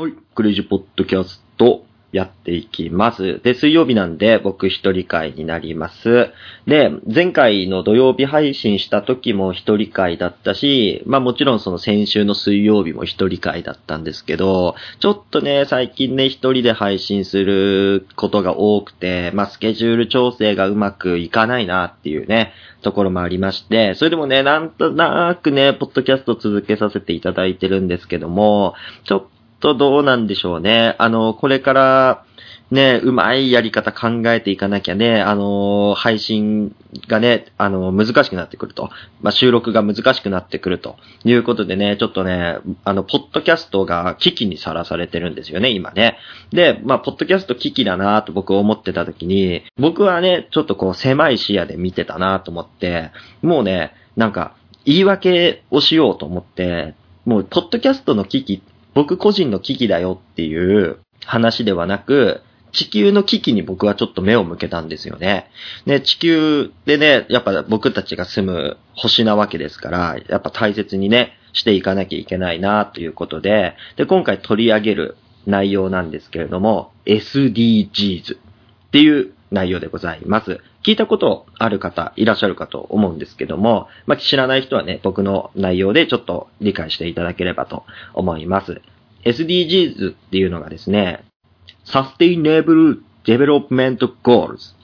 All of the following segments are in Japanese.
はい。クレイジーポッドキャストやっていきます。で、水曜日なんで僕一人会になります。で、前回の土曜日配信した時も一人会だったし、まあもちろんその先週の水曜日も一人会だったんですけど、ちょっとね、最近ね、一人で配信することが多くて、まあスケジュール調整がうまくいかないなっていうね、ところもありまして、それでもね、なんとなくね、ポッドキャスト続けさせていただいてるんですけども、ちょっとどうなんでしょうね。あの、これから、ね、うまいやり方考えていかなきゃね、あの、配信がね、あの、難しくなってくると。まあ、収録が難しくなってくるということでね、ちょっとね、あの、ポッドキャストが危機にさらされてるんですよね、今ね。で、まあ、ポッドキャスト危機だなと僕思ってた時に、僕はね、ちょっとこう、狭い視野で見てたなと思って、もうね、なんか、言い訳をしようと思って、もう、ポッドキャストの危機っ、僕個人の危機だよっていう話ではなく、地球の危機に僕はちょっと目を向けたんですよね。で、地球でね、やっぱ僕たちが住む星なわけですから、やっぱ大切にね、していかなきゃいけないなということで、で、今回取り上げる内容なんですけれども、SDGs っていう内容でございます。聞いたことある方いらっしゃるかと思うんですけども、まあ、知らない人はね、僕の内容でちょっと理解していただければと思います。SDGs っていうのがですね、Sustainable Development Goals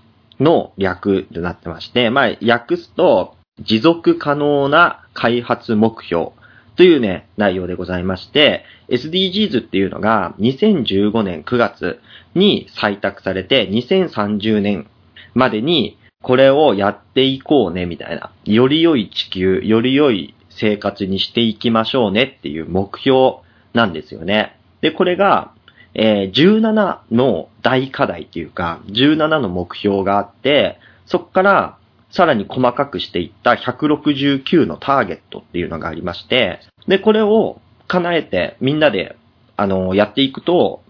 の略となってまして、まあ、訳すと、持続可能な開発目標というね、内容でございまして、SDGs っていうのが2015年9月に採択されて、2030年までにこれをやっていこうね、みたいな。より良い地球、より良い生活にしていきましょうねっていう目標なんですよね。で、これが、えー17の大課題っていうか、17の目標があって、そこからさらに細かくしていった169のターゲットっていうのがありまして、で、これを叶えてみんなで、あの、やっていくと、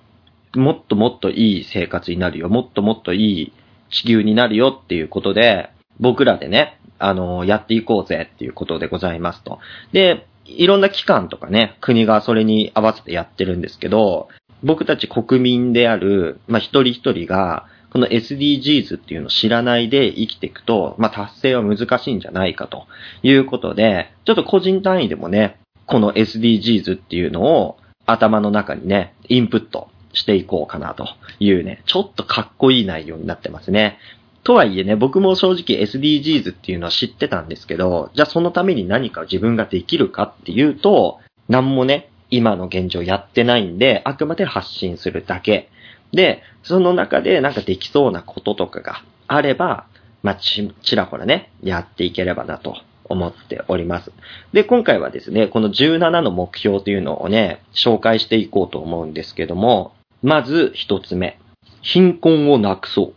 もっともっといい生活になるよ、もっともっといい地球になるよっていうことで、僕らでね、あの、やっていこうぜっていうことでございますと。で、いろんな機関とかね、国がそれに合わせてやってるんですけど、僕たち国民である、まあ、一人一人が、この SDGs っていうのを知らないで生きていくと、まあ、達成は難しいんじゃないかということで、ちょっと個人単位でもね、この SDGs っていうのを頭の中にね、インプットしていこうかなというね、ちょっとかっこいい内容になってますね。とはいえね、僕も正直 SDGs っていうのは知ってたんですけど、じゃあそのために何か自分ができるかっていうと、なんもね、今の現状やってないんで、あくまで発信するだけ。で、その中でなんかできそうなこととかがあれば、まあ、ち、ちらほらね、やっていければなと思っております。で、今回はですね、この17の目標というのをね、紹介していこうと思うんですけども、まず一つ目、貧困をなくそう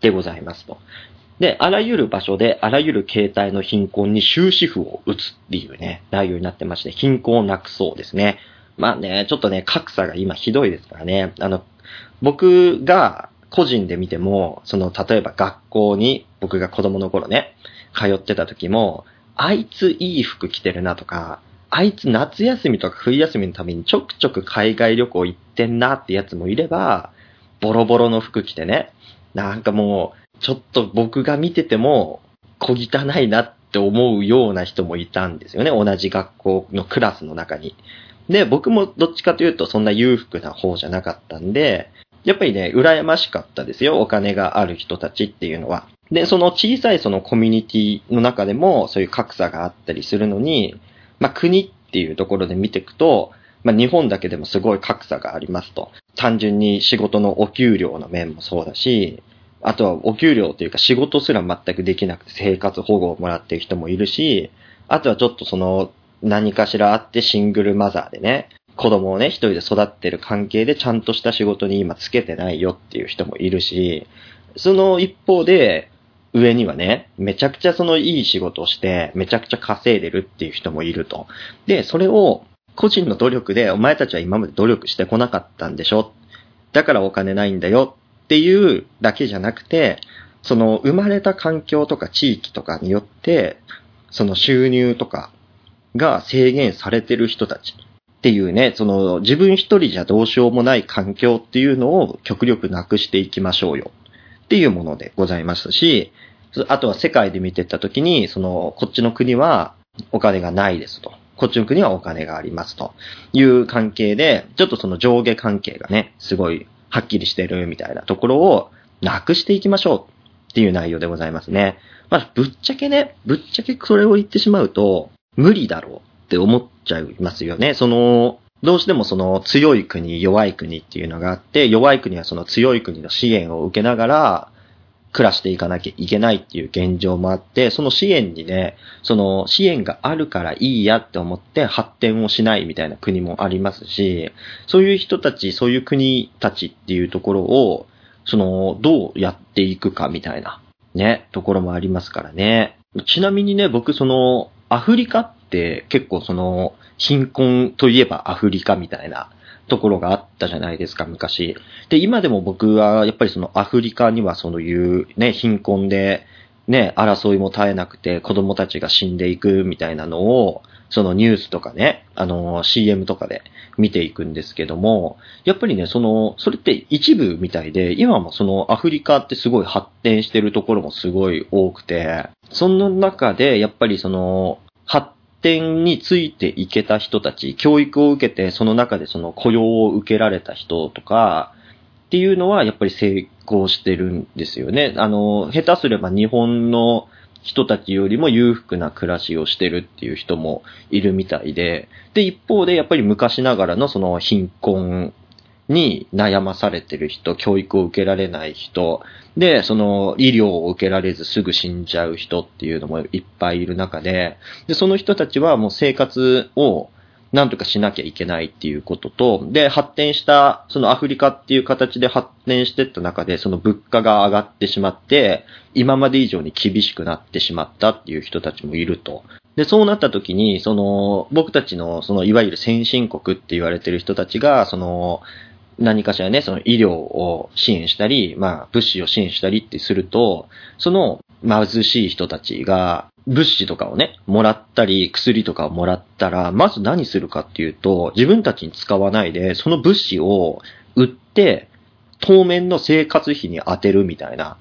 でございますと。で、あらゆる場所で、あらゆる形態の貧困に終止符を打つっていうね、内容になってまして、貧困をなくそうですね。まあね、ちょっとね、格差が今ひどいですからね。あの、僕が個人で見ても、その、例えば学校に、僕が子供の頃ね、通ってた時も、あいついい服着てるなとか、あいつ夏休みとか冬休みのためにちょくちょく海外旅行行ってんなってやつもいれば、ボロボロの服着てね、なんかもう、ちょっと僕が見てても、小汚いなって思うような人もいたんですよね。同じ学校のクラスの中に。で、僕もどっちかというとそんな裕福な方じゃなかったんで、やっぱりね、羨ましかったですよ。お金がある人たちっていうのは。で、その小さいそのコミュニティの中でもそういう格差があったりするのに、まあ国っていうところで見ていくと、まあ日本だけでもすごい格差がありますと。単純に仕事のお給料の面もそうだし、あとはお給料というか仕事すら全くできなくて生活保護をもらってる人もいるし、あとはちょっとその何かしらあってシングルマザーでね、子供をね、一人で育ってる関係でちゃんとした仕事に今つけてないよっていう人もいるし、その一方で、上にはね、めちゃくちゃそのいい仕事をして、めちゃくちゃ稼いでるっていう人もいると。で、それを個人の努力で、お前たちは今まで努力してこなかったんでしょ？だからお金ないんだよっていうだけじゃなくて、その生まれた環境とか地域とかによって、その収入とかが制限されてる人たちっていうね、その自分一人じゃどうしようもない環境っていうのを極力なくしていきましょうよっていうものでございますし、あとは世界で見てった時に、その、こっちの国はお金がないですと。こっちの国はお金がありますという関係で、ちょっとその上下関係がね、すごいはっきりしてるみたいなところをなくしていきましょうっていう内容でございますね。まあ、ぶっちゃけね、ぶっちゃけそれを言ってしまうと、無理だろうって思っちゃいますよね。その、どうしてもその強い国、弱い国っていうのがあって、弱い国はその強い国の支援を受けながら、暮らしていかなきゃいけないっていう現状もあって、その支援にね、その支援があるからいいやって思って発展をしないみたいな国もありますし、そういう人たち、そういう国たちっていうところを、その、どうやっていくかみたいな、ね、ところもありますからね。ちなみにね、僕その、アフリカって結構その、貧困といえばアフリカみたいなところがあったじゃないですか、昔。で、今でも僕はやっぱりそのアフリカにはそういうね、貧困で、ね、争いも絶えなくて子供たちが死んでいくみたいなのを、そのニュースとかね、あの、CM とかで見ていくんですけども、やっぱりね、その、それって一部みたいで、今もそのアフリカってすごい発展してるところもすごい多くて、その中でやっぱりその、発展についていけた人たち、教育を受けてその中でその雇用を受けられた人とか、っていうのはやっぱり成功してるんですよね。あの、下手すれば日本の人たちよりも裕福な暮らしをしてるっていう人もいるみたいで、で、一方でやっぱり昔ながらのその貧困に悩まされてる人、教育を受けられない人、で、その医療を受けられずすぐ死んじゃう人っていうのもいっぱいいる中で、で、その人たちはもう生活をなんとかしなきゃいけないっていうことと、で、発展した、そのアフリカっていう形で発展してった中で、その物価が上がってしまって、今まで以上に厳しくなってしまったっていう人たちもいると。で、そうなった時に、その、僕たちの、その、いわゆる先進国って言われてる人たちが、その、何かしらね、その医療を支援したり、まあ、物資を支援したりってすると、その貧しい人たちが、物資とかをね、もらったり、薬とかをもらったら、まず何するかっていうと、自分たちに使わないで、その物資を売って、当面の生活費に充てるみたいな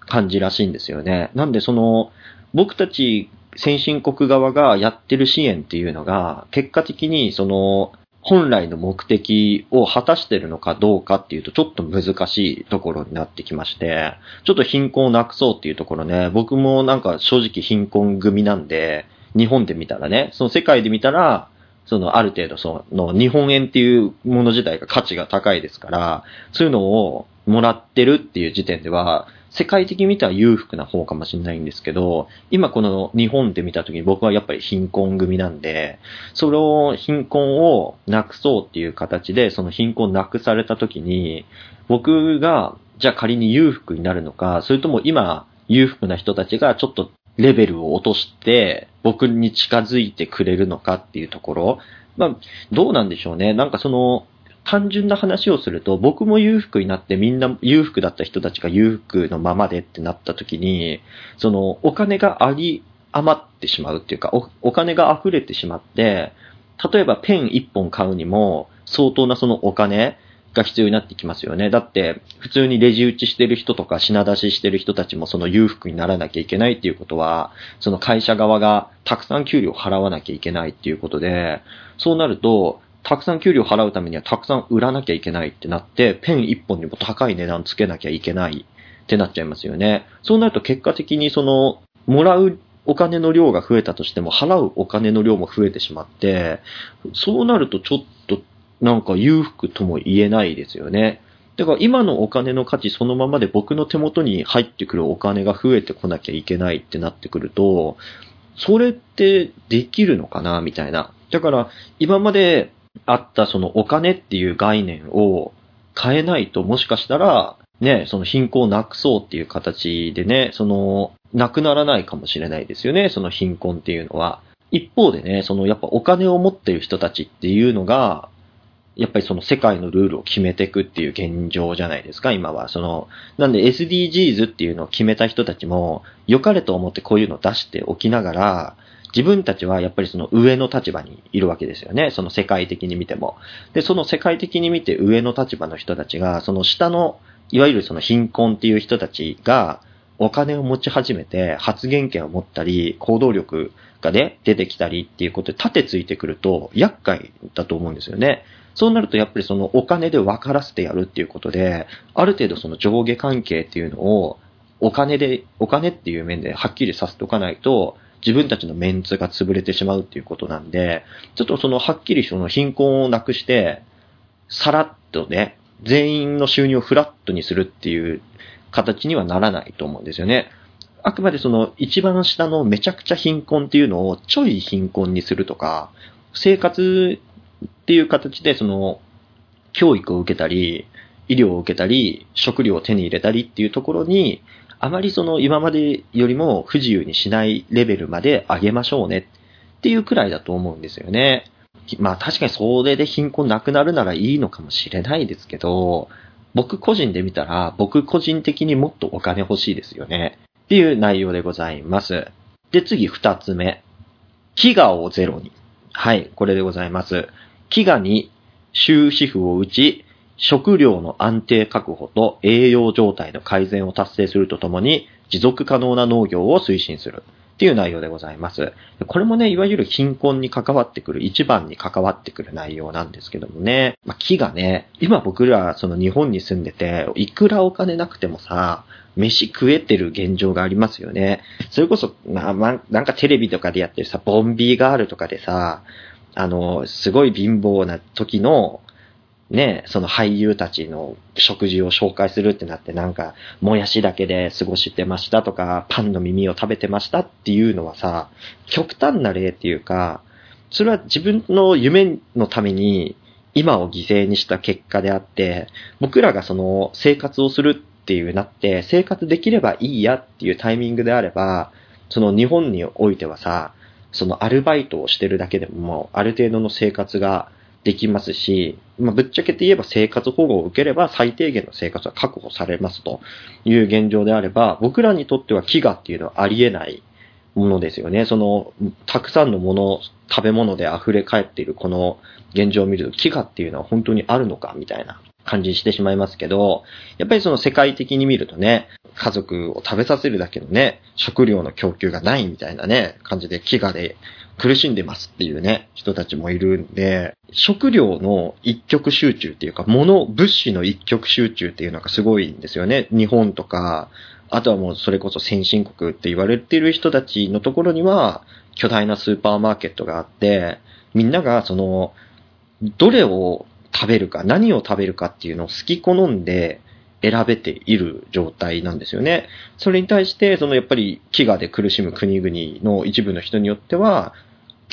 感じらしいんですよね。なんでその、僕たち先進国側がやってる支援っていうのが、結果的にその、本来の目的を果たしてるのかどうかっていうとちょっと難しいところになってきまして、ちょっと貧困をなくそうっていうところね、僕もなんか正直貧困組なんで、日本で見たらね、その世界で見たら、そのある程度その日本円っていうもの自体が価値が高いですから、そういうのをもらってるっていう時点では、世界的に見たら裕福な方かもしれないんですけど、今この日本で見た時に僕はやっぱり貧困組なんで、それを貧困をなくそうっていう形で、その貧困をなくされた時に、僕が、じゃあ仮に裕福になるのか、それとも今、裕福な人たちがちょっとレベルを落として、僕に近づいてくれるのかっていうところ、まあ、どうなんでしょうね。なんかその、単純な話をすると、僕も裕福になってみんな裕福だった人たちが裕福のままでってなった時に、そのお金があり余ってしまうっていうかお、お金が溢れてしまって、例えばペン1本買うにも相当なそのお金が必要になってきますよね。だって、普通にレジ打ちしてる人とか品出ししてる人たちもその裕福にならなきゃいけないっていうことは、その会社側がたくさん給料払わなきゃいけないっていうことで、そうなると、たくさん給料払うためにはたくさん売らなきゃいけないってなって、ペン1本にも高い値段つけなきゃいけないってなっちゃいますよね。そうなると結果的にその、もらうお金の量が増えたとしても、払うお金の量も増えてしまって、そうなるとちょっとなんか裕福とも言えないですよね。だから今のお金の価値そのままで僕の手元に入ってくるお金が増えてこなきゃいけないってなってくると、それってできるのかなみたいな。だから今まであったそのお金っていう概念を変えないともしかしたら、ね、その貧困をなくそうっていう形でね、その、なくならないかもしれないですよね、その貧困っていうのは。一方でね、そのやっぱお金を持ってる人たちっていうのが、やっぱりその世界のルールを決めていくっていう現状じゃないですか、今は。その、なんで SDGs っていうのを決めた人たちも、良かれと思ってこういうのを出しておきながら、自分たちはやっぱりその上の立場にいるわけですよね。その世界的に見ても。で、その世界的に見て上の立場の人たちが、その下の、いわゆるその貧困っていう人たちが、お金を持ち始めて発言権を持ったり、行動力がね、出てきたりっていうことで盾ついてくると厄介だと思うんですよね。そうなるとやっぱりそのお金で分からせてやるっていうことで、ある程度その上下関係っていうのをお金で、お金っていう面ではっきりさせておかないと、自分たちのメンツが潰れてしまうっていうことなんで、ちょっとそのはっきりその貧困をなくして、さらっとね、全員の収入をフラットにするっていう形にはならないと思うんですよね。あくまでその一番下のめちゃくちゃ貧困っていうのをちょい貧困にするとか、生活っていう形でその教育を受けたり、医療を受けたり、食料を手に入れたりっていうところに、あまりその今までよりも不自由にしないレベルまで上げましょうねっていうくらいだと思うんですよね。まあ確かにそれで貧困なくなるならいいのかもしれないですけど、僕個人で見たら僕個人的にもっとお金欲しいですよね。っていう内容でございます。で、次二つ目。飢餓をゼロに。はい、これでございます。飢餓に終止符を打ち、食料の安定確保と栄養状態の改善を達成するとともに、持続可能な農業を推進する。っていう内容でございます。これもね、いわゆる貧困に関わってくる、一番に関わってくる内容なんですけどもね。まあ、木がね、今僕らその日本に住んでて、いくらお金なくてもさ、飯食えてる現状がありますよね。それこそ、まあ、まあ、なんかテレビとかでやってるさ、ボンビーガールとかでさ、あの、すごい貧乏な時の、ね、その俳優たちの食事を紹介するってなってなんか、もやしだけで過ごしてましたとか、パンの耳を食べてましたっていうのはさ、極端な例っていうか、それは自分の夢のために今を犠牲にした結果であって、僕らがその生活をするっていうなって、生活できればいいやっていうタイミングであれば、その日本においてはさ、そのアルバイトをしてるだけでもある程度の生活ができますし、まあ、ぶっちゃけて言えば生活保護を受ければ最低限の生活は確保されますという現状であれば、僕らにとっては飢餓っていうのはありえないものですよね。その、たくさんのもの、食べ物で溢れ返っているこの現状を見ると飢餓っていうのは本当にあるのかみたいな感じにしてしまいますけど、やっぱりその世界的に見るとね、家族を食べさせるだけのね、食料の供給がないみたいなね、感じで飢餓で苦しんでますっていうね、人たちもいるんで、食料の一極集中っていうか、物、物資の一極集中っていうのがすごいんですよね。日本とか、あとはもうそれこそ先進国って言われてる人たちのところには、巨大なスーパーマーケットがあって、みんながその、どれを食べるか、何を食べるかっていうのを好き好んで選べている状態なんですよね。それに対して、そのやっぱり飢餓で苦しむ国々の一部の人によっては、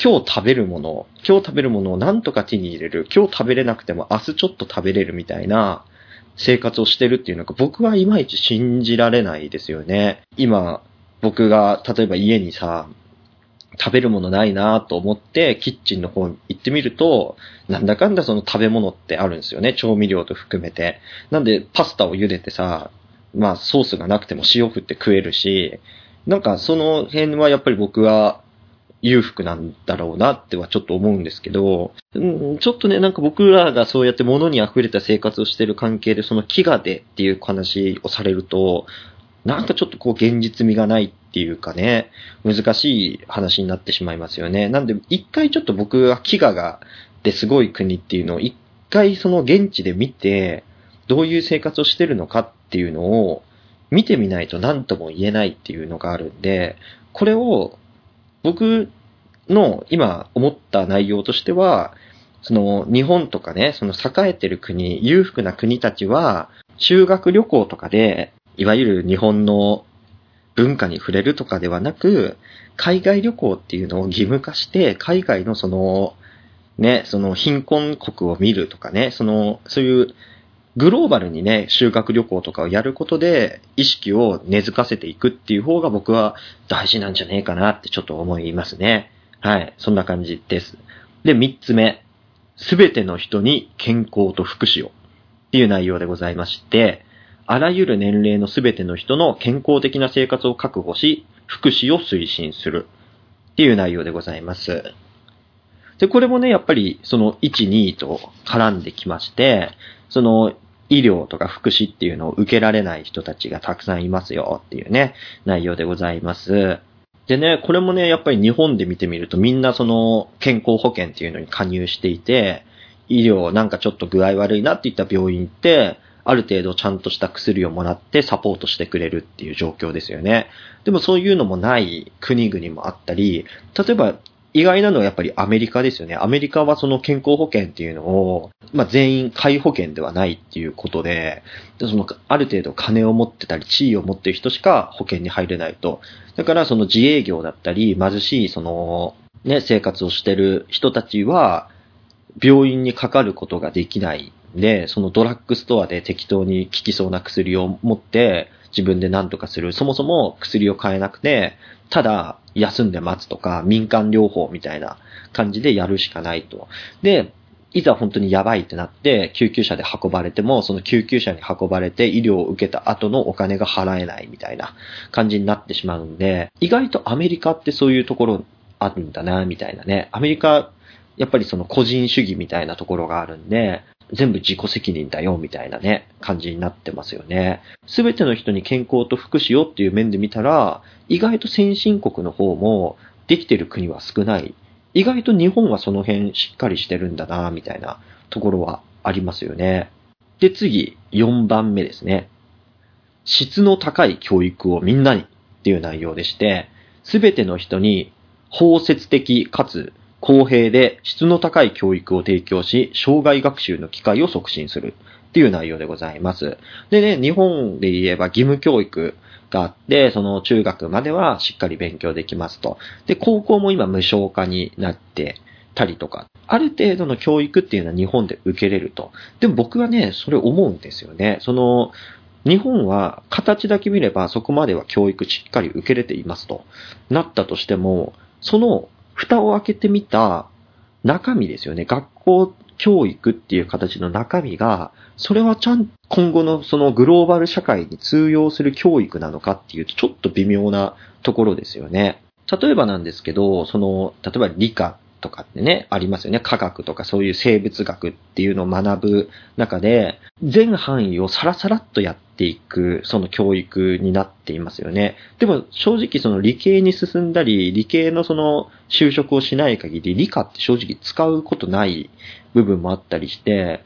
今日食べるもの、今日食べるものをなんとか手に入れる、今日食べれなくても明日ちょっと食べれるみたいな生活をしてるっていうのが僕はいまいち信じられないですよね。今、僕が例えば家にさ、食べるものないなと思ってキッチンの方に行ってみると、なんだかんだその食べ物ってあるんですよね。調味料と含めて。なんでパスタを茹でてさ、まあソースがなくても塩振って食えるし、なんかその辺はやっぱり僕は裕福なんだろうなってはちょっと思うんですけど、うん、ちょっとね、なんか僕らがそうやって物に溢れた生活をしてる関係で、その飢餓でっていう話をされると、なんかちょっとこう現実味がないっていうかね、難しい話になってしまいますよね。なんで、一回ちょっと僕は飢餓が、ですごい国っていうのを一回その現地で見て、どういう生活をしてるのかっていうのを見てみないと何とも言えないっていうのがあるんで、これを僕の今思った内容としては、その日本とかね、その栄えてる国、裕福な国たちは、修学旅行とかで、いわゆる日本の文化に触れるとかではなく、海外旅行っていうのを義務化して、海外のその、ね、その貧困国を見るとかね、その、そういうグローバルにね、修学旅行とかをやることで、意識を根付かせていくっていう方が僕は大事なんじゃねえかなってちょっと思いますね。はい。そんな感じです。で、三つ目。すべての人に健康と福祉を。っていう内容でございまして、あらゆる年齢のすべての人の健康的な生活を確保し、福祉を推進する。っていう内容でございます。で、これもね、やっぱりその1、2と絡んできまして、その医療とか福祉っていうのを受けられない人たちがたくさんいますよっていうね、内容でございます。でね、これもね、やっぱり日本で見てみるとみんなその健康保険っていうのに加入していて、医療なんかちょっと具合悪いなって言った病院って、ある程度ちゃんとした薬をもらってサポートしてくれるっていう状況ですよね。でもそういうのもない国々もあったり、例えば意外なのはやっぱりアメリカですよね。アメリカはその健康保険っていうのを、まあ、全員皆保険ではないっていうことで、でそのある程度金を持ってたり地位を持ってる人しか保険に入れないと。だからその自営業だったり貧しいそのね、生活をしてる人たちは病院にかかることができないで、そのドラッグストアで適当に効きそうな薬を持って自分で何とかする。そもそも薬を買えなくて、ただ休んで待つとか民間療法みたいな感じでやるしかないと。で、いざ本当にやばいってなって、救急車で運ばれても、その救急車に運ばれて医療を受けた後のお金が払えないみたいな感じになってしまうんで、意外とアメリカってそういうところあるんだな、みたいなね。アメリカ、やっぱりその個人主義みたいなところがあるんで、全部自己責任だよ、みたいなね、感じになってますよね。すべての人に健康と福祉をっていう面で見たら、意外と先進国の方もできてる国は少ない。意外と日本はその辺しっかりしてるんだな、みたいなところはありますよね。で、次、4番目ですね。質の高い教育をみんなにっていう内容でして、すべての人に包摂的かつ公平で質の高い教育を提供し、障害学習の機会を促進するっていう内容でございます。でね、日本で言えば義務教育があって、その中学まではしっかり勉強できますと。で、高校も今無償化になってたりとか、ある程度の教育っていうのは日本で受けれると。でも僕はね、それ思うんですよね。その、日本は形だけ見ればそこまでは教育しっかり受けれていますとなったとしても、その蓋を開けてみた中身ですよね。学校教育っていう形の中身が、それはちゃん、今後のそのグローバル社会に通用する教育なのかっていうと、ちょっと微妙なところですよね。例えばなんですけど、その、例えば理科とかってね、ありますよね。科学とかそういう生物学っていうのを学ぶ中で、全範囲をサラサラっとやっていく、その教育になっていますよね。でも正直その理系に進んだり、理系のその就職をしない限り、理科って正直使うことない部分もあったりして、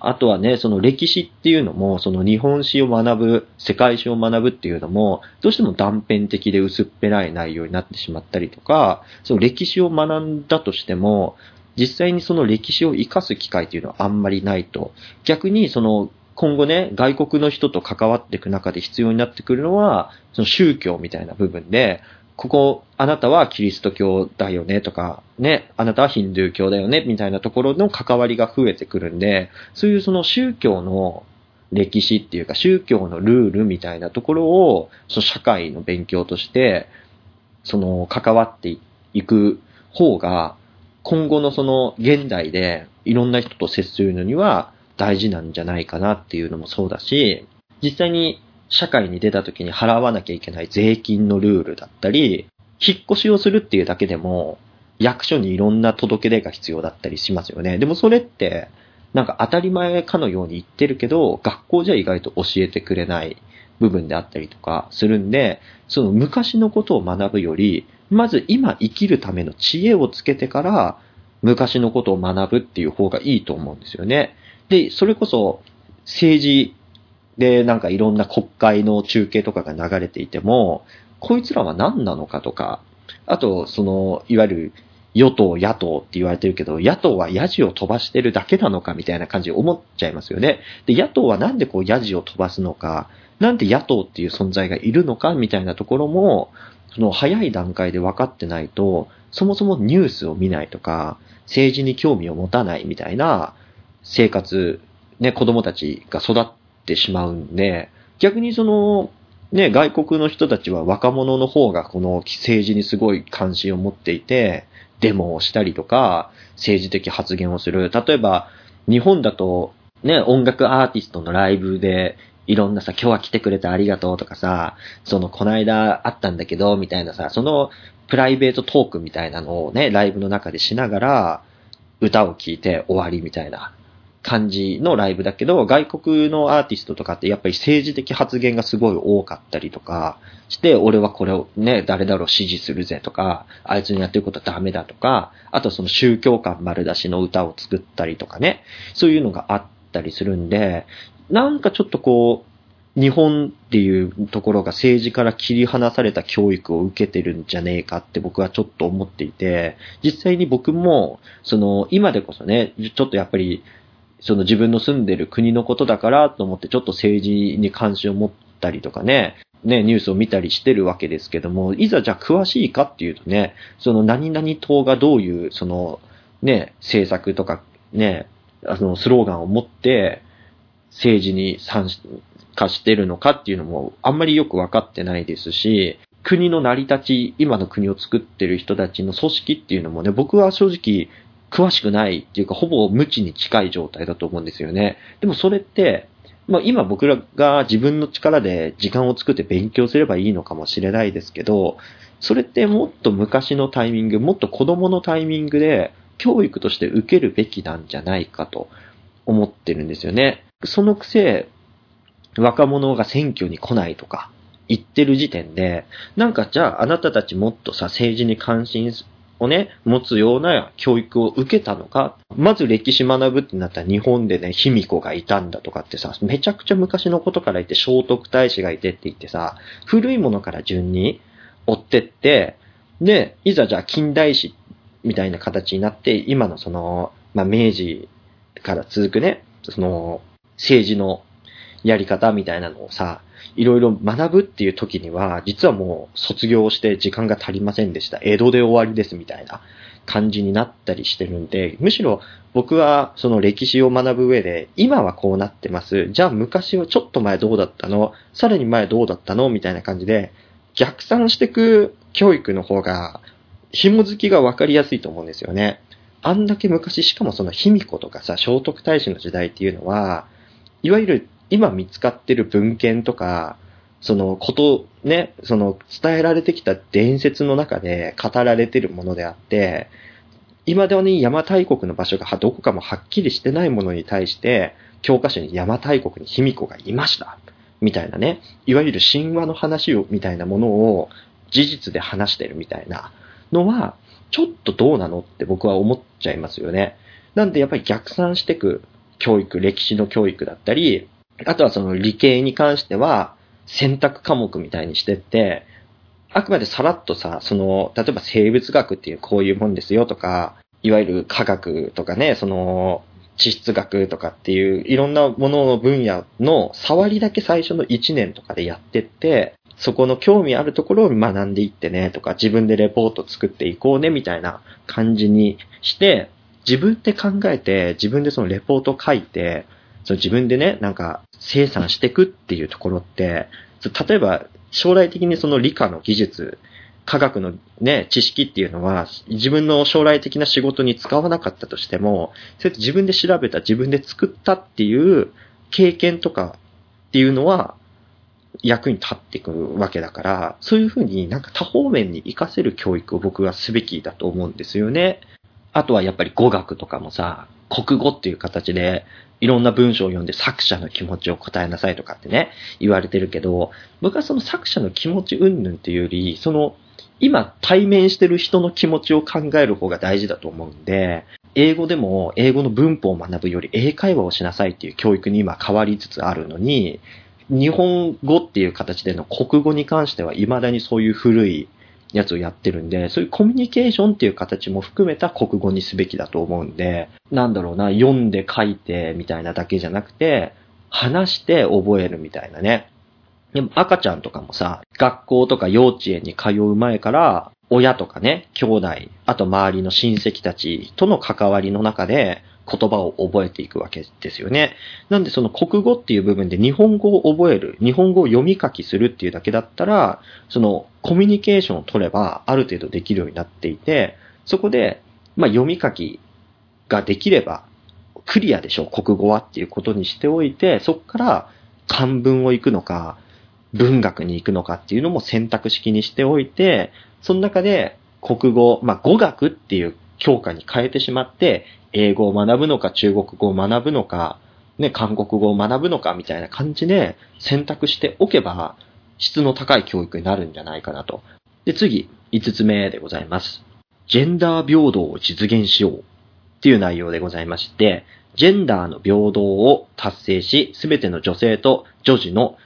あとはね、その歴史っていうのも、その日本史を学ぶ、世界史を学ぶっていうのも、どうしても断片的で薄っぺらい内容になってしまったりとか、その歴史を学んだとしても、実際にその歴史を活かす機会っていうのはあんまりないと。逆にその今後ね、外国の人と関わっていく中で必要になってくるのは、その宗教みたいな部分で、ここ、あなたはキリスト教だよねとか、ね、あなたはヒンドゥー教だよねみたいなところの関わりが増えてくるんで、そういうその宗教の歴史っていうか宗教のルールみたいなところを、その社会の勉強として、その関わっていく方が、今後のその現代でいろんな人と接するのには大事なんじゃないかなっていうのもそうだし、実際に社会に出た時に払わなきゃいけない税金のルールだったり、引っ越しをするっていうだけでも、役所にいろんな届け出が必要だったりしますよね。でもそれって、なんか当たり前かのように言ってるけど、学校じゃ意外と教えてくれない部分であったりとかするんで、その昔のことを学ぶより、まず今生きるための知恵をつけてから、昔のことを学ぶっていう方がいいと思うんですよね。で、それこそ政治でなんかいろんな国会の中継とかが流れていても、こいつらは何なのかとか、あと、その、いわゆる与党、野党って言われてるけど、野党はヤジを飛ばしてるだけなのかみたいな感じで思っちゃいますよね。で、野党はなんでこうヤジを飛ばすのか、なんで野党っていう存在がいるのかみたいなところも、その早い段階で分かってないと、そもそもニュースを見ないとか、政治に興味を持たないみたいな生活、ね、子供たちが育っててしまうんで、逆にその、ね、外国の人たちは若者の方がこの政治にすごい関心を持っていて、デモをしたりとか、政治的発言をする。例えば、日本だと、ね、音楽アーティストのライブで、いろんなさ、今日は来てくれてありがとうとかさ、その、この間あったんだけど、みたいなさ、その、プライベートトークみたいなのをね、ライブの中でしながら、歌を聴いて終わりみたいな感じのライブだけど、外国のアーティストとかってやっぱり政治的発言がすごい多かったりとかして、俺はこれをね、誰だろう支持するぜとか、あいつにやってることはダメだとか、あとその宗教感丸出しの歌を作ったりとかね、そういうのがあったりするんで、なんかちょっとこう、日本っていうところが政治から切り離された教育を受けてるんじゃねえかって僕はちょっと思っていて、実際に僕も、その、今でこそね、ちょっとやっぱり、その自分の住んでる国のことだからと思ってちょっと政治に関心を持ったりとかね、ね、ニュースを見たりしてるわけですけども、いざじゃあ詳しいかっていうとね、その何々党がどういう、その、ね、政策とか、ね、あの、スローガンを持って、政治に参加してるのかっていうのもあんまりよくわかってないですし、国の成り立ち、今の国を作ってる人たちの組織っていうのもね、僕は正直詳しくないっていうか、ほぼ無知に近い状態だと思うんですよね。でもそれって、まあ今僕らが自分の力で時間を作って勉強すればいいのかもしれないですけど、それってもっと昔のタイミング、もっと子供のタイミングで教育として受けるべきなんじゃないかと思ってるんですよね。そのくせ、若者が選挙に来ないとか言ってる時点で、なんかじゃああなたたちもっとさ、政治に関心をね、持つような教育を受けたのか。まず歴史学ぶってなったら日本でね、卑弥呼がいたんだとかってさ、めちゃくちゃ昔のことから言って聖徳太子がいてって言ってさ、古いものから順に追ってって、で、いざじゃあ近代史みたいな形になって、今のその、まあ、明治から続くね、その、政治のやり方みたいなのをさ、いろいろ学ぶっていう時には、実はもう卒業して時間が足りませんでした。江戸で終わりですみたいな感じになったりしてるんで、むしろ僕はその歴史を学ぶ上で、今はこうなってます。じゃあ昔はちょっと前どうだったの？さらに前どうだったの？みたいな感じで、逆算していく教育の方が、紐づきがわかりやすいと思うんですよね。あんだけ昔、しかもその卑弥呼とかさ、聖徳太子の時代っていうのは、いわゆる今見つかってる文献とか、そのこと、ね、その伝えられてきた伝説の中で語られてるものであって、今ではね、邪馬台国の場所がどこかもはっきりしてないものに対して、教科書に邪馬台国に卑弥呼がいました。みたいなね、いわゆる神話の話を、みたいなものを事実で話してるみたいなのは、ちょっとどうなのって僕は思っちゃいますよね。なんでやっぱり逆算していく教育、歴史の教育だったり、あとはその理系に関しては選択科目みたいにしてって、あくまでさらっとさ、その、例えば生物学っていうこういうもんですよとか、いわゆる科学とかね、その、地質学とかっていういろんなものの分野の触りだけ最初の1年とかでやってって、そこの興味あるところを学んでいってねとか、自分でレポート作っていこうねみたいな感じにして、自分で考えて、自分でそのレポート書いて、その自分でね、なんか生産していくっていうところって、例えば将来的にその理科の技術、科学のね、知識っていうのは、自分の将来的な仕事に使わなかったとしても、そうやって自分で調べた、自分で作ったっていう経験とかっていうのは、役に立っていくわけだから、そういうふうになんか多方面に活かせる教育を僕はすべきだと思うんですよね。あとはやっぱり語学とかもさ、国語っていう形でいろんな文章を読んで作者の気持ちを答えなさいとかってね、言われてるけど、僕はその作者の気持ち云々っていうより、その、今対面してる人の気持ちを考える方が大事だと思うんで、英語でも英語の文法を学ぶより英会話をしなさいっていう教育に今変わりつつあるのに、日本語っていう形での国語に関しては未だにそういう古いやつをやってるんで、そういうコミュニケーションっていう形も含めた国語にすべきだと思うんで、なんだろうな、読んで書いてみたいなだけじゃなくて、話して覚えるみたいなね。でも赤ちゃんとかもさ、学校とか幼稚園に通う前から、親とかね、兄弟、あと周りの親戚たちとの関わりの中で、言葉を覚えていくわけですよね。なんでその国語っていう部分で日本語を覚える、日本語を読み書きするっていうだけだったら、そのコミュニケーションを取ればある程度できるようになっていて、そこで、まあ読み書きができれば、クリアでしょ、国語はっていうことにしておいて、そこから漢文を行くのか、文学に行くのかっていうのも選択式にしておいて、その中で国語、まあ語学っていう教科に変えてしまって、英語を学ぶのか、中国語を学ぶのか、ね、韓国語を学ぶのかみたいな感じで選択しておけば、質の高い教育になるんじゃないかなと。で、次、5つ目でございます。ジェンダー平等を実現しようっていう内容でございまして、ジェンダーの平等を達成し、すべての女性と女児の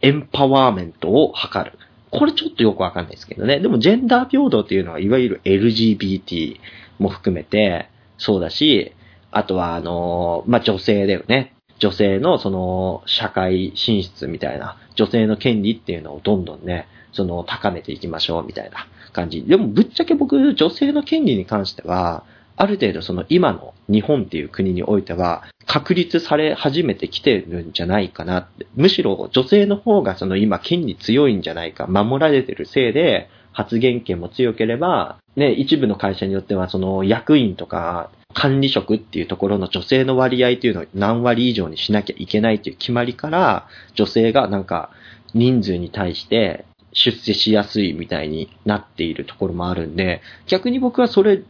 エンパワーメントを図る。これちょっとよくわかんないですけどね。でもジェンダー平等っていうのは、いわゆる LGBT も含めて、そうだし、あとは、あのまあ、女性だよね。女性のその社会進出みたいな、女性の権利っていうのをどんどんね、その高めていきましょうみたいな感じ。でもぶっちゃけ僕、女性の権利に関しては、ある程度その今の日本っていう国においては確立され始めてきてるんじゃないかなって。むしろ女性の方がその今権利強いんじゃないか、守られてるせいで発言権も強ければ、ね、一部の会社によってはその役員とか管理職っていうところの女性の割合っていうのを何割以上にしなきゃいけないっていう決まりから、女性がなんか人数に対して出世しやすいみたいになっているところもあるんで、逆に僕はそれ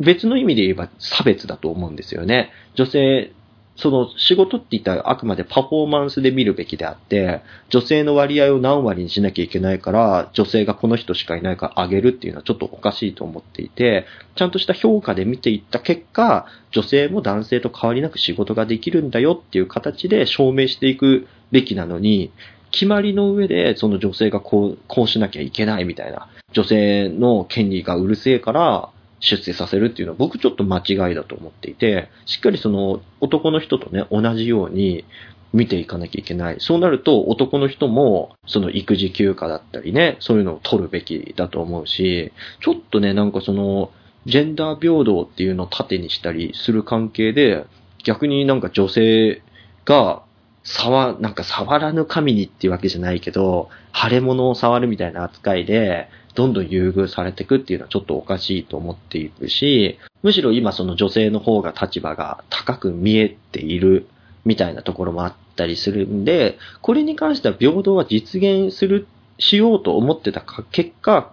別の意味で言えば差別だと思うんですよね。女性その仕事って言ったらあくまでパフォーマンスで見るべきであって、女性の割合を何割にしなきゃいけないから、女性がこの人しかいないから上げるっていうのはちょっとおかしいと思っていて、ちゃんとした評価で見ていった結果、女性も男性と変わりなく仕事ができるんだよっていう形で証明していくべきなのに、決まりの上でその女性がこう、こうしなきゃいけないみたいな、女性の権利がうるせえから、出世させるっていうのは僕ちょっと間違いだと思っていて、しっかりその男の人とね、同じように見ていかなきゃいけない。そうなると男の人もその育児休暇だったりね、そういうのを取るべきだと思うし、ちょっとね、なんかその、ジェンダー平等っていうのを盾にしたりする関係で、逆になんか女性が触、なんか触らぬ神にっていうわけじゃないけど、腫れ物を触るみたいな扱いで、どんどん優遇されていくっていうのはちょっとおかしいと思っているし、むしろ今その女性の方が立場が高く見えているみたいなところもあったりするんで、これに関しては平等は実現する、しようと思ってた結果、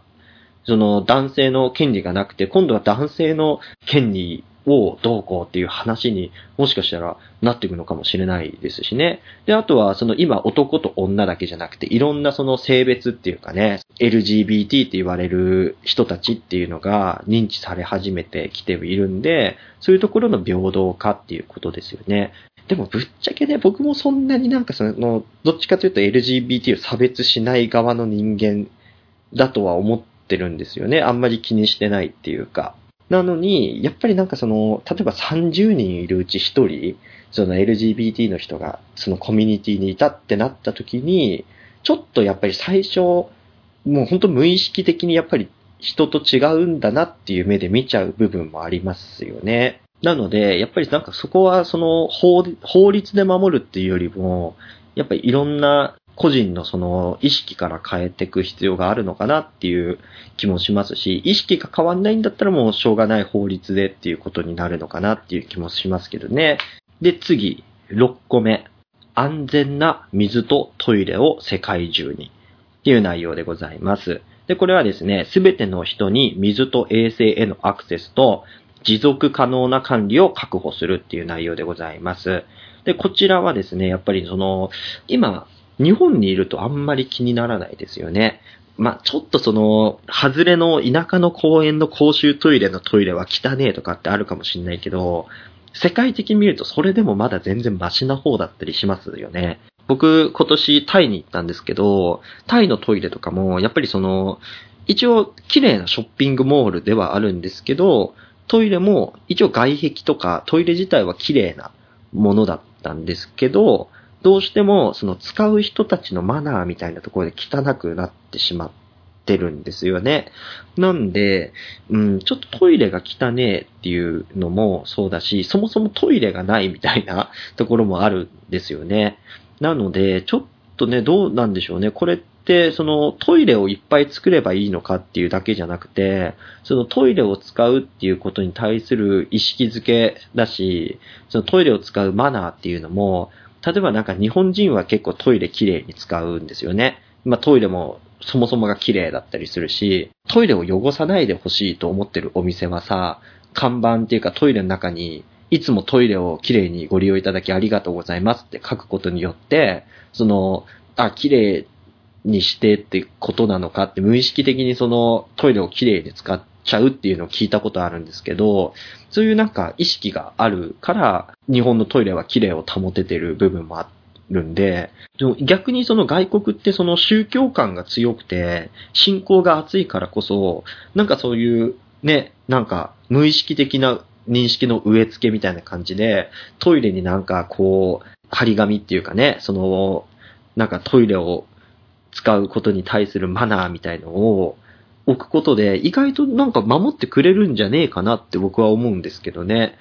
その男性の権利がなくて、今度は男性の権利をどうこうっていう話にもしかしたらなっていくのかもしれないですしね。で、あとはその今男と女だけじゃなくていろんなその性別っていうかね、LGBT って言われる人たちっていうのが認知され始めてきているんで、そういうところの平等化っていうことですよね。でもぶっちゃけね、僕もそんなになんかその、どっちかというと LGBT を差別しない側の人間だとは思ってるんですよね。あんまり気にしてないっていうか。なのに、やっぱりなんかその、例えば30人いるうち1人、その LGBT の人がそのコミュニティにいたってなった時に、ちょっとやっぱり最初、もう本当無意識的にやっぱり人と違うんだなっていう目で見ちゃう部分もありますよね。なので、やっぱりなんかそこはその法法律で守るっていうよりも、やっぱりいろんな個人のその意識から変えていく必要があるのかなっていう気もしますし、意識が変わんないんだったらもうしょうがない法律でっていうことになるのかなっていう気もしますけどね。で、次、6個目。安全な水とトイレを世界中に。っていう内容でございます。で、これはですね、すべての人に水と衛生へのアクセスと持続可能な管理を確保するっていう内容でございます。で、こちらはですね、やっぱりその、今、日本にいるとあんまり気にならないですよね。まあ、ちょっとその、外れの田舎の公園の公衆トイレのトイレは汚ねえとかってあるかもしんないけど、世界的に見るとそれでもまだ全然マシな方だったりしますよね。僕、今年タイに行ったんですけど、タイのトイレとかも、やっぱりその、一応綺麗なショッピングモールではあるんですけど、トイレも一応外壁とかトイレ自体は綺麗なものだったんですけど、どうしてもその使う人たちのマナーみたいなところで汚くなってしまってるんですよね。なんで、うん、ちょっとトイレが汚ねえっていうのもそうだし、そもそもトイレがないみたいなところもあるんですよね。なので、ちょっとね、どうなんでしょうね。これっって、そのトイレをいっぱい作ればいいのかっていうだけじゃなくて、そのトイレを使うっていうことに対する意識づけだし、そのトイレを使うマナーっていうのも、例えばなんか日本人は結構トイレきれいに使うんですよね。まあトイレもそもそもが綺麗だったりするし、トイレを汚さないでほしいと思ってるお店はさ、看板っていうかトイレの中に、いつもトイレをきれいにご利用いただきありがとうございますって書くことによって、その、あ、綺麗にしてってことなのかって無意識的にそのトイレをきれいに使ってちゃうっていうのを聞いたことあるんですけど、そういうなんか意識があるから、日本のトイレは綺麗を保ててる部分もあるんで、でも逆にその外国ってその宗教感が強くて、信仰が熱いからこそ、なんかそういうね、なんか無意識的な認識の植え付けみたいな感じで、トイレになんかこう、張り紙っていうかね、その、なんかトイレを使うことに対するマナーみたいのを置くことで、意外となんか守ってくれるんじゃねえかなって僕は思うんですけどね。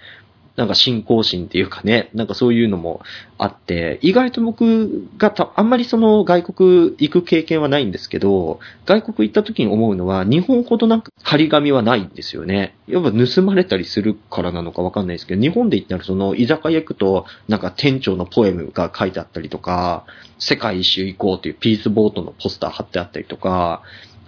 なんか信仰心っていうかね、なんかそういうのもあって、意外と僕がた、あんまりその外国行く経験はないんですけど、外国行った時に思うのは、日本ほどなんか張り紙はないんですよね。やっぱ盗まれたりするからなのかわかんないですけど、日本で行ったらその居酒屋行くと、なんか店長のポエムが書いてあったりとか、世界一周行こうというピースボートのポスター貼ってあったりとか、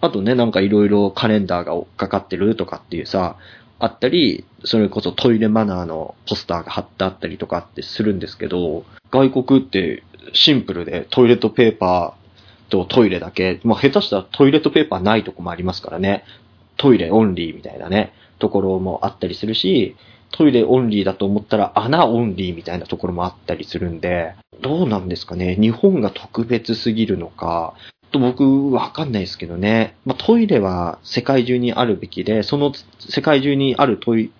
あとね、なんかいろいろカレンダーがかかってるとかっていうさ、あったり、それこそトイレマナーのポスターが貼ってあったりとかってするんですけど、外国ってシンプルでトイレットペーパーとトイレだけ、まあ下手したらトイレットペーパーないとこもありますからね、トイレオンリーみたいなね、ところもあったりするし、トイレオンリーだと思ったら穴オンリーみたいなところもあったりするんで、どうなんですかね。日本が特別すぎるのか、と僕わかんないですけどね。まあ、トイレは世界中にあるべきで、その世界中にあるトイ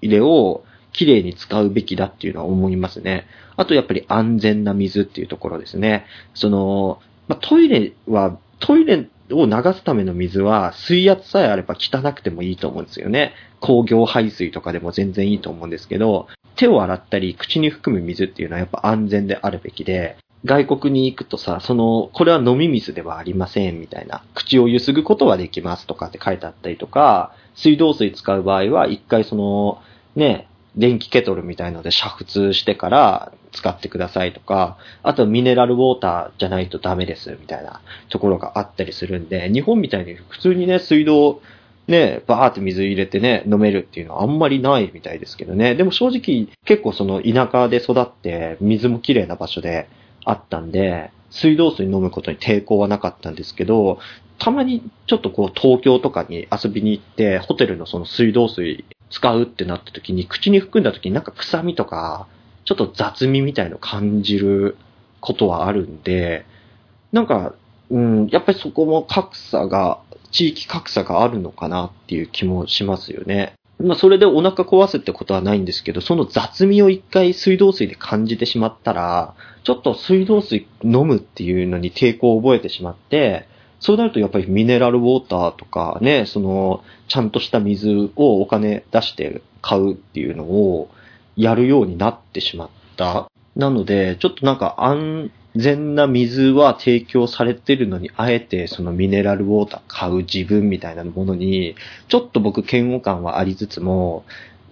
レをきれいに使うべきだっていうのは思いますね。あとやっぱり安全な水っていうところですね。その、まあ、トイレは、トイレを流すための水は水圧さえあれば汚くてもいいと思うんですよね。工業排水とかでも全然いいと思うんですけど、手を洗ったり口に含む水っていうのはやっぱ安全であるべきで、外国に行くとさ、その、これは飲み水ではありませんみたいな、口をゆすぐことはできますとかって書いてあったりとか、水道水使う場合は一回その、ね、電気ケトルみたいので煮沸してから使ってくださいとか、あとミネラルウォーターじゃないとダメですみたいなところがあったりするんで、日本みたいに普通にね、水道、ね、バーって水入れてね、飲めるっていうのはあんまりないみたいですけどね。でも正直結構その田舎で育って水も綺麗な場所であったんで、水道水飲むことに抵抗はなかったんですけど、たまにちょっとこう東京とかに遊びに行って、ホテルのその水道水使うってなった時に、口に含んだ時になんか臭みとか、ちょっと雑味みたいの感じることはあるんで、なんか、うん、やっぱりそこも格差が、地域格差があるのかなっていう気もしますよね。まあ、それでお腹壊すってことはないんですけど、その雑味を一回水道水で感じてしまったら、ちょっと水道水飲むっていうのに抵抗を覚えてしまって、そうなるとやっぱりミネラルウォーターとかね、その、ちゃんとした水をお金出して買うっていうのをやるようになってしまった。なので、ちょっとなんか安全な水は提供されてるのに、あえてそのミネラルウォーター買う自分みたいなものに、ちょっと僕嫌悪感はありつつも、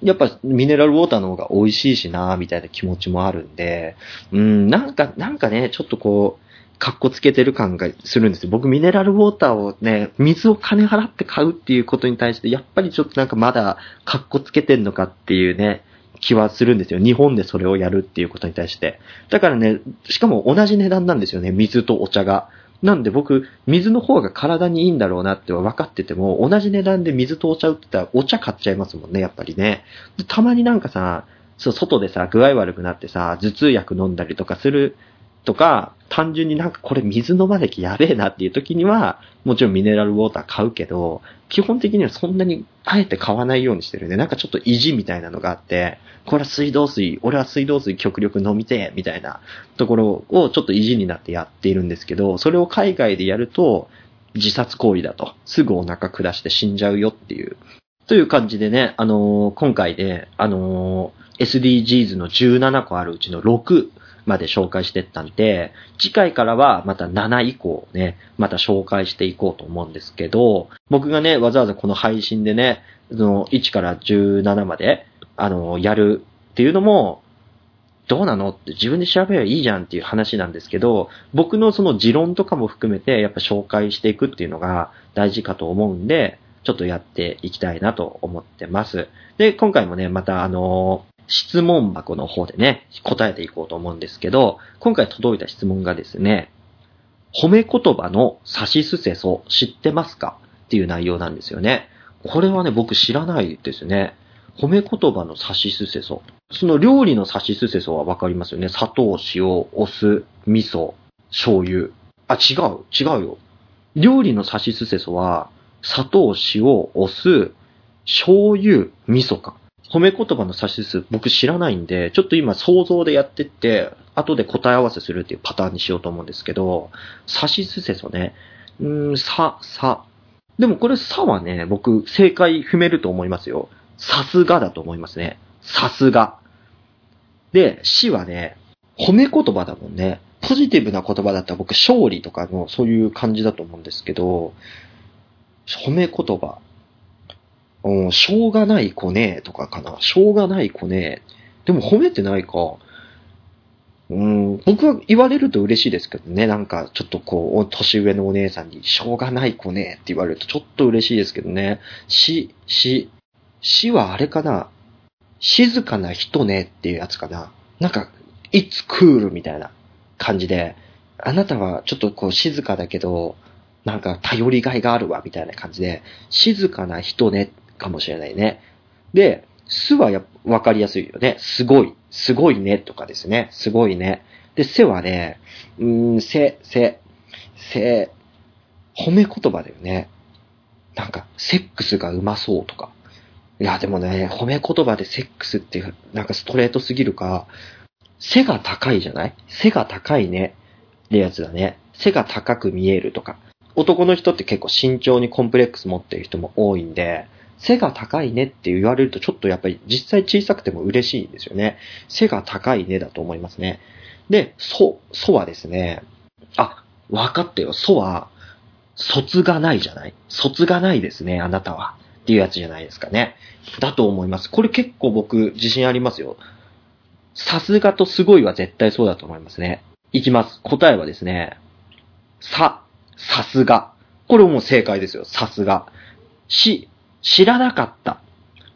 やっぱミネラルウォーターの方が美味しいしな、みたいな気持ちもあるんで、うん、なんか、なんかね、ちょっとこう、かっこつけてる感がするんですよ。僕ミネラルウォーターをね、水を金払って買うっていうことに対して、やっぱりちょっとなんかまだかっこつけてんのかっていうね、気はするんですよ。日本でそれをやるっていうことに対して。だからね、しかも同じ値段なんですよね、水とお茶が。なんで僕、水の方が体にいいんだろうなって分かってても、同じ値段で水とお茶売ってたらお茶買っちゃいますもんね、やっぱりね。たまになんかさ、そう、外でさ、具合悪くなってさ、頭痛薬飲んだりとかするとか、単純になんかこれ水飲まなきゃやべえなっていう時には、もちろんミネラルウォーター買うけど、基本的にはそんなにあえて買わないようにしてるね。なんかちょっと意地みたいなのがあって、これは水道水、俺は水道水極力飲みて、みたいなところをちょっと意地になってやっているんですけど、それを海外でやると自殺行為だと。すぐお腹下して死んじゃうよっていう。という感じでね、あのー今回で、あのー SDGs の17個あるうちの6まで紹介してったんで、次回からはまた7以降ね、また紹介していこうと思うんですけど、僕がね、わざわざこの配信でね、その1から17まで、あの、やるっていうのも、どうなのって自分で調べればいいじゃんっていう話なんですけど、僕のその持論とかも含めてやっぱ紹介していくっていうのが大事かと思うんで、ちょっとやっていきたいなと思ってます。で、今回もね、またあの質問箱の方でね、答えていこうと思うんですけど、今回届いた質問がですね、褒め言葉の差しすせそ知ってますか？っていう内容なんですよね。これはね、僕知らないですね。褒め言葉の差しすせそ。その料理の差しすせそはわかりますよね。砂糖、塩、お酢、味噌、醤油。あ、違う、違うよ。料理の差しすせそは、砂糖、塩、お酢、醤油、味噌か。褒め言葉の差しすせ僕知らないんで、ちょっと今想像でやってって、後で答え合わせするっていうパターンにしようと思うんですけど、差しすせそね。うーん、さ、さ。でもこれさはね、僕正解踏めると思いますよ。さすがだと思いますね。さすが。で、死はね、褒め言葉だもんね。ポジティブな言葉だったら僕、勝利とかのそういう感じだと思うんですけど、褒め言葉。うん、しょうがない子ねとかかな。しょうがない子ね。でも褒めてないか。うん、僕は言われると嬉しいですけどね。なんか、ちょっとこう、年上のお姉さんに、しょうがない子ねって言われるとちょっと嬉しいですけどね。し、し、死はあれかな静かな人ねっていうやつかななんか、it's cool みたいな感じで、あなたはちょっとこう静かだけど、なんか頼りがいがあるわみたいな感じで、静かな人ねかもしれないね。で、すはやわかりやすいよね。すごい。すごいねとかですね。すごいね。で、せはね、うーん、せ、せ、せ、褒め言葉だよね。なんか、セックスがうまそうとか。いや、でもね、褒め言葉でセックスってなんかストレートすぎるか、背が高いじゃない？背が高いね。ってやつだね。背が高く見えるとか。男の人って結構身長にコンプレックス持ってる人も多いんで、背が高いねって言われるとちょっとやっぱり実際小さくても嬉しいんですよね。背が高いねだと思いますね。で、そ、そはですね、あ、分かったよ。そは、卒がないじゃない？卒がないですね、あなたは。っていうやつじゃないですかね。だと思います。これ結構僕自信ありますよ。さすがとすごいは絶対そうだと思いますね。いきます。答えはですね、さ、さすが。これも正解ですよ。さすが。し、知らなかった。あ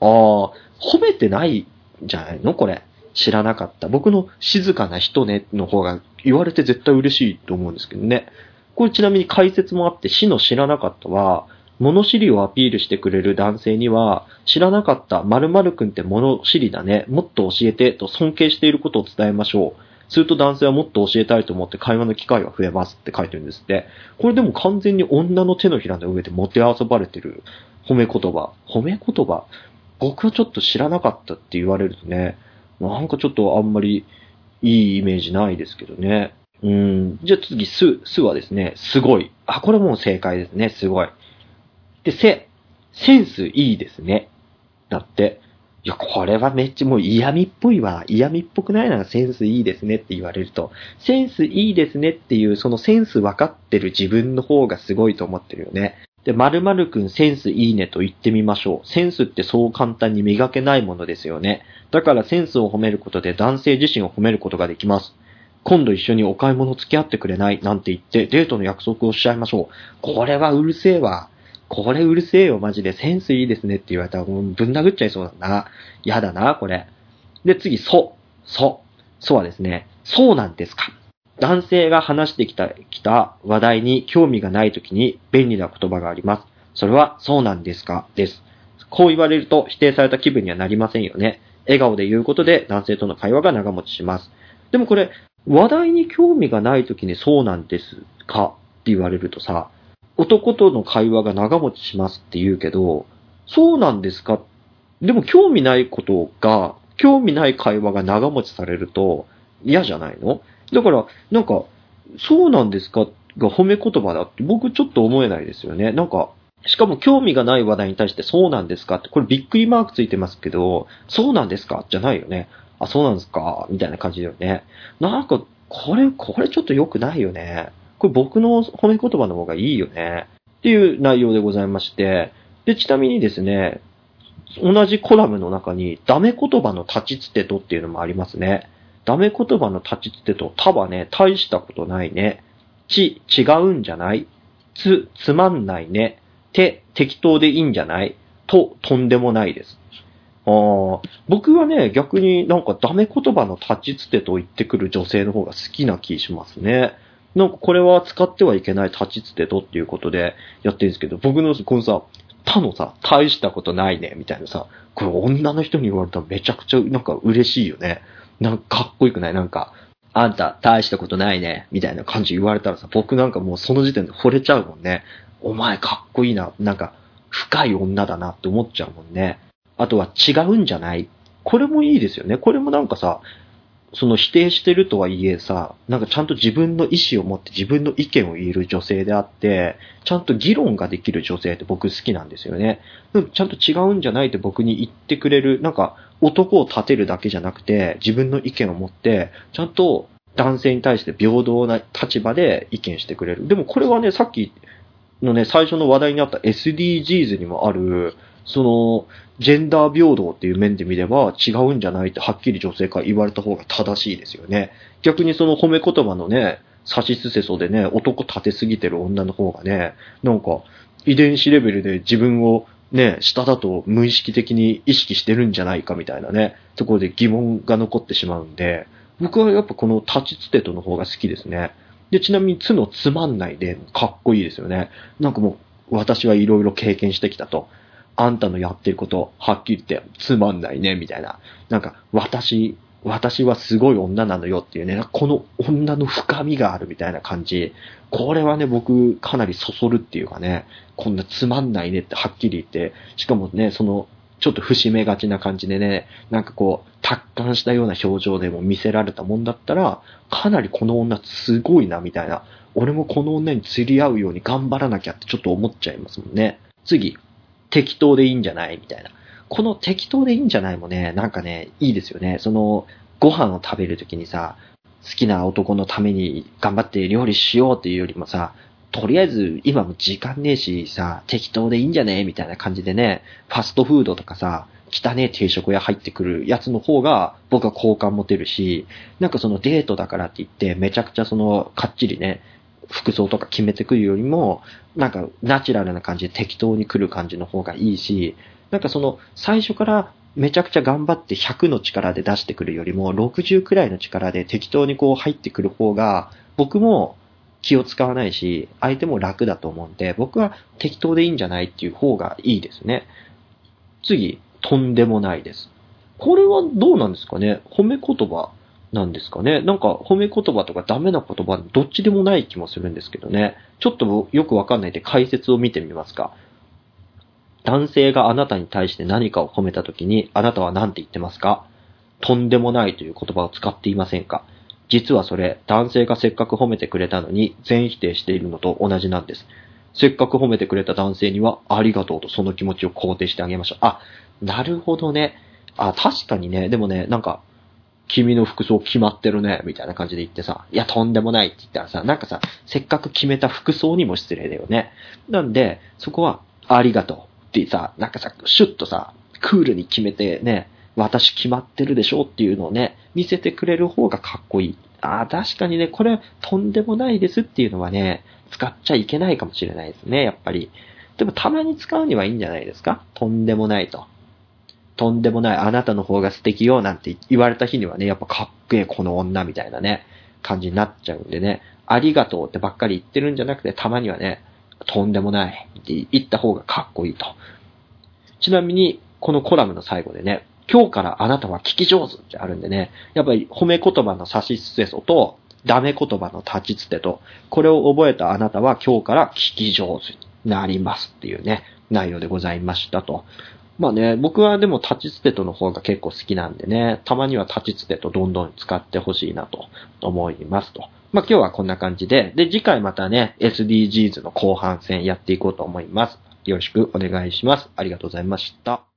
あ、褒めてないんじゃないの？これ。知らなかった。僕の静かな人ねの方が言われて絶対嬉しいと思うんですけどね。これちなみに解説もあって、死の知らなかったは、物知りをアピールしてくれる男性には、知らなかった〇〇くんって物知りだね。もっと教えてと尊敬していることを伝えましょう。すると男性はもっと教えたいと思って会話の機会が増えますって書いてるんですって。これでも完全に女の手のひらの上で持て遊ばれてる褒め言葉。褒め言葉？僕はちょっと知らなかったって言われるとね、なんかちょっとあんまりいいイメージないですけどね。うん。じゃあ次、す、すはですね、すごい。あ、これもう正解ですね。すごい。で、せ、センスいいですね。だって。いや、これはめっちゃもう嫌味っぽいわ。嫌味っぽくないならセンスいいですねって言われると。センスいいですねっていう、そのセンス分かってる自分の方がすごいと思ってるよね。で、〇〇くんセンスいいねと言ってみましょう。センスってそう簡単に磨けないものですよね。だからセンスを褒めることで男性自身を褒めることができます。今度一緒にお買い物付き合ってくれない？なんて言ってデートの約束をしちゃいましょう。これはうるせえわ。これうるせえよ、マジで。センスいいですねって言われたら、もうぶん殴っちゃいそうだな。やだな、これ。で、次、そ。そ。そはですね、そうなんですか。男性が話してきた、きた話題に興味がないときに便利な言葉があります。それは、そうなんですか？です。こう言われると否定された気分にはなりませんよね。笑顔で言うことで男性との会話が長持ちします。でもこれ、話題に興味がないときにそうなんですか？って言われるとさ、男との会話が長持ちしますって言うけど、そうなんですか？でも興味ないことが、興味ない会話が長持ちされると嫌じゃないの？だから、なんか、そうなんですか？が褒め言葉だって僕ちょっと思えないですよね。なんか、しかも興味がない話題に対してそうなんですかって、これびっくりマークついてますけど、そうなんですか？じゃないよね。あ、そうなんですか、みたいな感じだよね。なんか、これ、これちょっと良くないよね。これ僕の褒め言葉の方がいいよね。っていう内容でございまして、で、ちなみにですね、同じコラムの中に、ダメ言葉の立ちつてとっていうのもありますね。ダメ言葉の立ちつてと、たはね、大したことないね。ち、違うんじゃないつ、つまんないね。て、適当でいいんじゃないと、とんでもないです。あ僕はね、逆になんかダメ言葉の立ちつてと言ってくる女性の方が好きな気しますね。なんかこれは使ってはいけない立ちつてとっていうことでやってるんですけど、僕のこのさ、他のさ、大したことないね、みたいなさ、これ女の人に言われたらめちゃくちゃなんか嬉しいよね。なんかかっこよくない？なんか、あんた大したことないね、みたいな感じ言われたらさ、僕なんかもうその時点で惚れちゃうもんね。お前かっこいいな、なんか深い女だなって思っちゃうもんね。あとは違うんじゃない？これもいいですよね。これもなんかさ、その否定してるとはいえさ、なんかちゃんと自分の意思を持って自分の意見を言える女性であって、ちゃんと議論ができる女性って僕好きなんですよね。ちゃんと違うんじゃないって僕に言ってくれる、なんか男を立てるだけじゃなくて、自分の意見を持って、ちゃんと男性に対して平等な立場で意見してくれる。でもこれはね、さっきのね、最初の話題にあった SDGs にもある、その、ジェンダー平等っていう面で見れば違うんじゃないってはっきり女性から言われた方が正しいですよね。逆にその褒め言葉のね、差しすせそでね、男立てすぎてる女の方がね、なんか遺伝子レベルで自分をね、下だと無意識的に意識してるんじゃないかみたいなね、ところで疑問が残ってしまうんで、僕はやっぱこの立ちつてとの方が好きですね。で、ちなみにつのつまんないでかっこいいですよね。なんかもう、私はいろいろ経験してきたと。あんたのやってること、はっきり言ってつまんないね、みたいな。なんか、私、私はすごい女なのよっていうね、この女の深みがあるみたいな感じ。これはね、僕、かなりそそるっていうかね、こんなつまんないねってはっきり言って、しかもね、その、ちょっと節目がちな感じでね、なんかこう、達観したような表情でも見せられたもんだったら、かなりこの女すごいな、みたいな。俺もこの女に釣り合うように頑張らなきゃってちょっと思っちゃいますもんね。次、適当でいいんじゃないみたいな。この適当でいいんじゃないもね、なんかね、いいですよね。その、ご飯を食べるときにさ、好きな男のために頑張って料理しようっていうよりもさ、とりあえず今も時間ねえしさ、適当でいいんじゃね？えみたいな感じでね、ファストフードとかさ、汚ねえ定食屋入ってくるやつの方が僕は好感持てるし、なんかそのデートだからって言ってめちゃくちゃそのかっちりね、服装とか決めてくるよりも、なんかナチュラルな感じで適当に来る感じの方がいいし、なんかその最初からめちゃくちゃ頑張って100の力で出してくるよりも60くらいの力で適当にこう入ってくる方が僕も気を使わないし相手も楽だと思うんで僕は適当でいいんじゃないっていう方がいいですね。次、とんでもないです。これはどうなんですかね？褒め言葉なんですかね？なんか褒め言葉とかダメな言葉どっちでもない気もするんですけどね。ちょっとよくわかんないんで解説を見てみますか。男性があなたに対して何かを褒めたときにあなたは何て言ってますか？とんでもないという言葉を使っていませんか？実はそれ、男性がせっかく褒めてくれたのに全否定しているのと同じなんです。せっかく褒めてくれた男性にはありがとうとその気持ちを肯定してあげましょう。あ、なるほどね。あ、確かにね。でもね、なんか、君の服装決まってるね、みたいな感じで言ってさ、いや、とんでもないって言ったらさ、なんかさ、せっかく決めた服装にも失礼だよね。なんで、そこは、ありがとうってさ、なんかさ、シュッとさ、クールに決めてね、私決まってるでしょっていうのをね、見せてくれる方がかっこいい。ああ、確かにね、これ、とんでもないですっていうのはね、使っちゃいけないかもしれないですね、やっぱり。でも、たまに使うにはいいんじゃないですか？とんでもないと。とんでもない、あなたの方が素敵よ、なんて言われた日にはね、やっぱかっけえ、この女、みたいなね、感じになっちゃうんでね、ありがとうってばっかり言ってるんじゃなくて、たまにはね、とんでもないって言った方がかっこいいと。ちなみに、このコラムの最後でね、今日からあなたは聞き上手ってあるんでね、やっぱり褒め言葉の差しすせそと、ダメ言葉の立ちつてと、これを覚えたあなたは今日から聞き上手になりますっていうね、内容でございましたと。まあね、僕はでも立ちつてとの方が結構好きなんでね、たまには立ちつてとどんどん使ってほしいなと思いますと。まあ今日はこんな感じで、で、次回またね、SDGs の後半戦やっていこうと思います。よろしくお願いします。ありがとうございました。